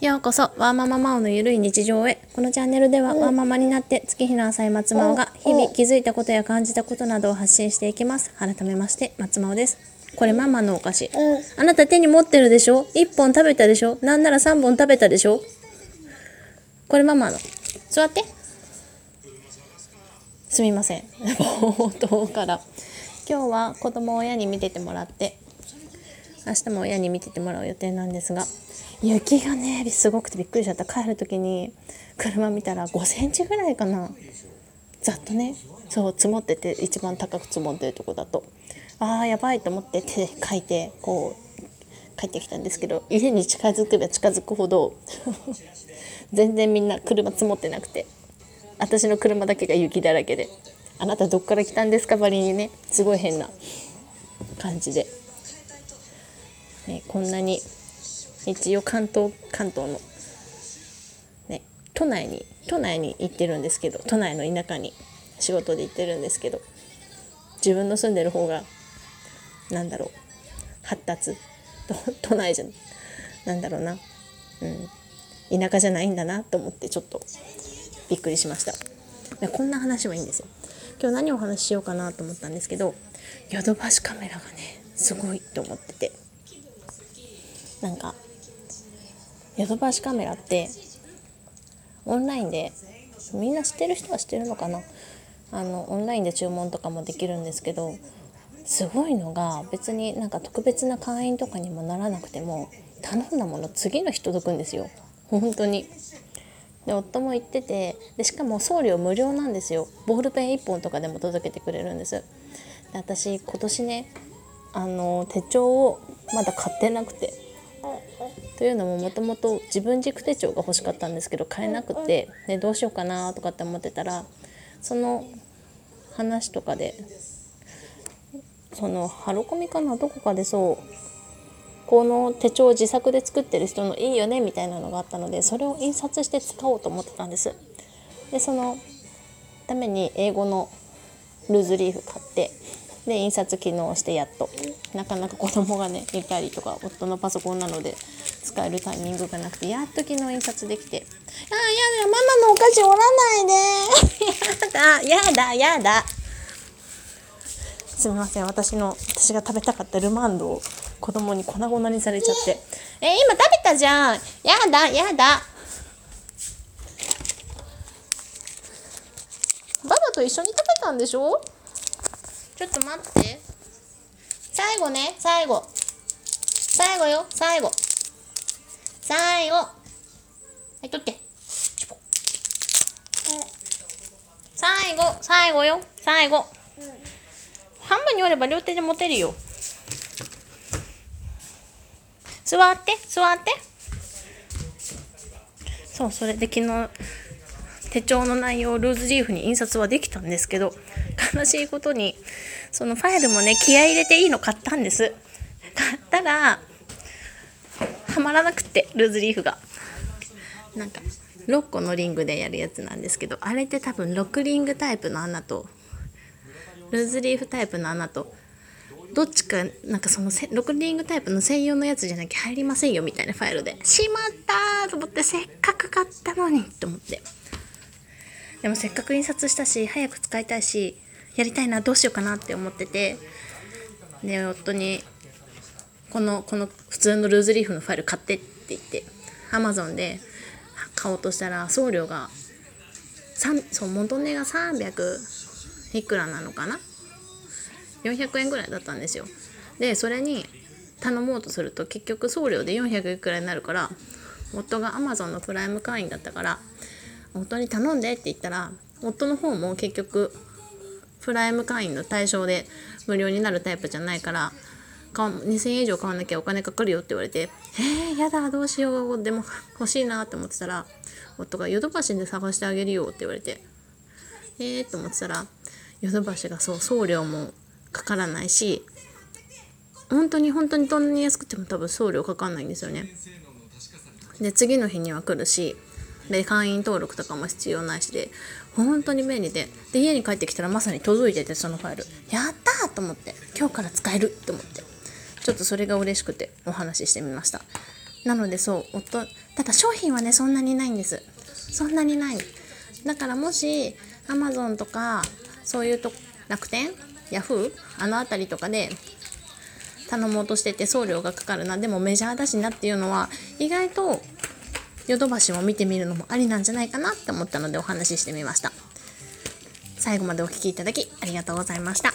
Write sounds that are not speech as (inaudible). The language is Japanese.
ようこそ、ワーマママオのゆるい日常へ。このチャンネルでは、ワーママになって月日の浅い松マオが、日々気づいたことや感じたことなどを発信していきます。改めまして、松マオです。これママのお菓子。あなた手に持ってるでしょ ?1 本食べたでしょ？なんなら3本食べたでしょ？これママの。座って。すみません。冒頭から。今日は子供を親に見ててもらって明日も親に見ててもらう予定なんですが雪がねすごくてびっくりしちゃった。帰る時に車見たら5センチぐらいかな。ざっとね。そう積もってて一番高く積もってるとこだと。あーやばいと思って手で書いてこう帰ってきたんですけど家に近づけば近づくほど (laughs) 全然みんな車積もってなくて。私の車だけが雪だらけで「あなたどっから来たんですか?」ばりにね。すごい変な感じで、ね、こんなに一応関東関東の、ね、都内に都内に行ってるんですけど都内の田舎に仕事で行ってるんですけど自分の住んでる方がなんだろう発達 (laughs) 都内じゃなんだろうな、うん、田舎じゃないんだなと思ってちょっとびっくりしました。こんな話はいいんですよ。今日何をお話ししようかなと思ったんですけどヨドバシカメラがねすごいと思ってて。なんかヨドバシカメラってオンラインでみんな知ってる人は知ってるのかな？あのオンラインで注文とかもできるんですけどすごいのが別になんか特別な会員とかにもならなくても頼んだもの次の日届くんですよ。本当に。で夫も言っててでしかも送料無料なんですよ。ボールペン1本とかでも届けてくれるんです。で私今年ねあの手帳をまだ買ってなくて。というのももともと自分軸手帳が欲しかったんですけど買えなくてでどうしようかなとかって思ってたらその話とかでそのハロコミかなどこかでそうこの手帳を自作で作ってる人のいいよねみたいなのがあったのでそれを印刷して使おうと思ってたんです。でそのために英語のルーズリーフ買ってで印刷機能してやっと。なかなか子供がねいたりとか夫のパソコンなので使えるタイミングがなくてやっと昨日印刷できて「ああやだママのお菓子折らないで。(laughs) やだやだやだ」すみません私の私が食べたかったルマンドを子供に粉々にされちゃって「え今食べたじゃん。やだやだ」ババと一緒に食べたんでしょ？ちょっと待って。最後ね最後。最後よ最後。最後。はい取って。最後最後よ。最後、半分に折れば両手で持てるよ。座って座って。そうそれで昨日手帳の内容をルーズリーフに印刷はできたんですけど悲しいことにそのファイルもね気合入れていいの買ったんです。買ったらはまらなくってルーズリーフが。なんか6個のリングでやるやつなんですけどあれって多分6リングタイプの穴とルーズリーフタイプの穴とどっちかなんかその6リングタイプの専用のやつじゃなきゃ入りませんよみたいなファイルで。しまったと思ってせっかく買ったのにと思って。でもせっかく印刷したし早く使いたいしやりたいなどうしようかなって思ってて。で夫にこのこの普通のルーズリーフのファイル買ってって言ってアマゾンで買おうとしたら送料がそう元値が300いくらなのかな？400円ぐらいだったんですよ。でそれに頼もうとすると結局送料で400いくらになるから夫が Amazon のプライム会員だったから夫に頼んでって言ったら夫の方も結局プライム会員の対象で無料になるタイプじゃないから2000円以上買わなきゃお金かかるよって言われて「えー、やだどうしよう。でも欲しいな」って思ってたら夫が「ヨドバシで探してあげるよ」って言われて「えー」と思ってたらヨドバシがそう送料もかからないし本当に本当にどんなに安くても多分送料かかんないんですよね。で次の日には来るしで会員登録とかも必要ないしで本当に便利で。で家に帰ってきたらまさに届いててそのファイル。やったーと思って。今日から使えると思って。ちょっとそれが嬉しくてお話ししてみました。なのでそう夫ただ商品はねそんなにないんです。そんなにない。だからもし Amazon とかそういうと楽天ヤフーあの辺りとかで頼もうとしてて送料がかかるな。でもメジャーだしなっていうのは意外とヨドバシを見てみるのもありなんじゃないかなって思ったのでお話ししてみました。最後までお聴きいただきありがとうございました。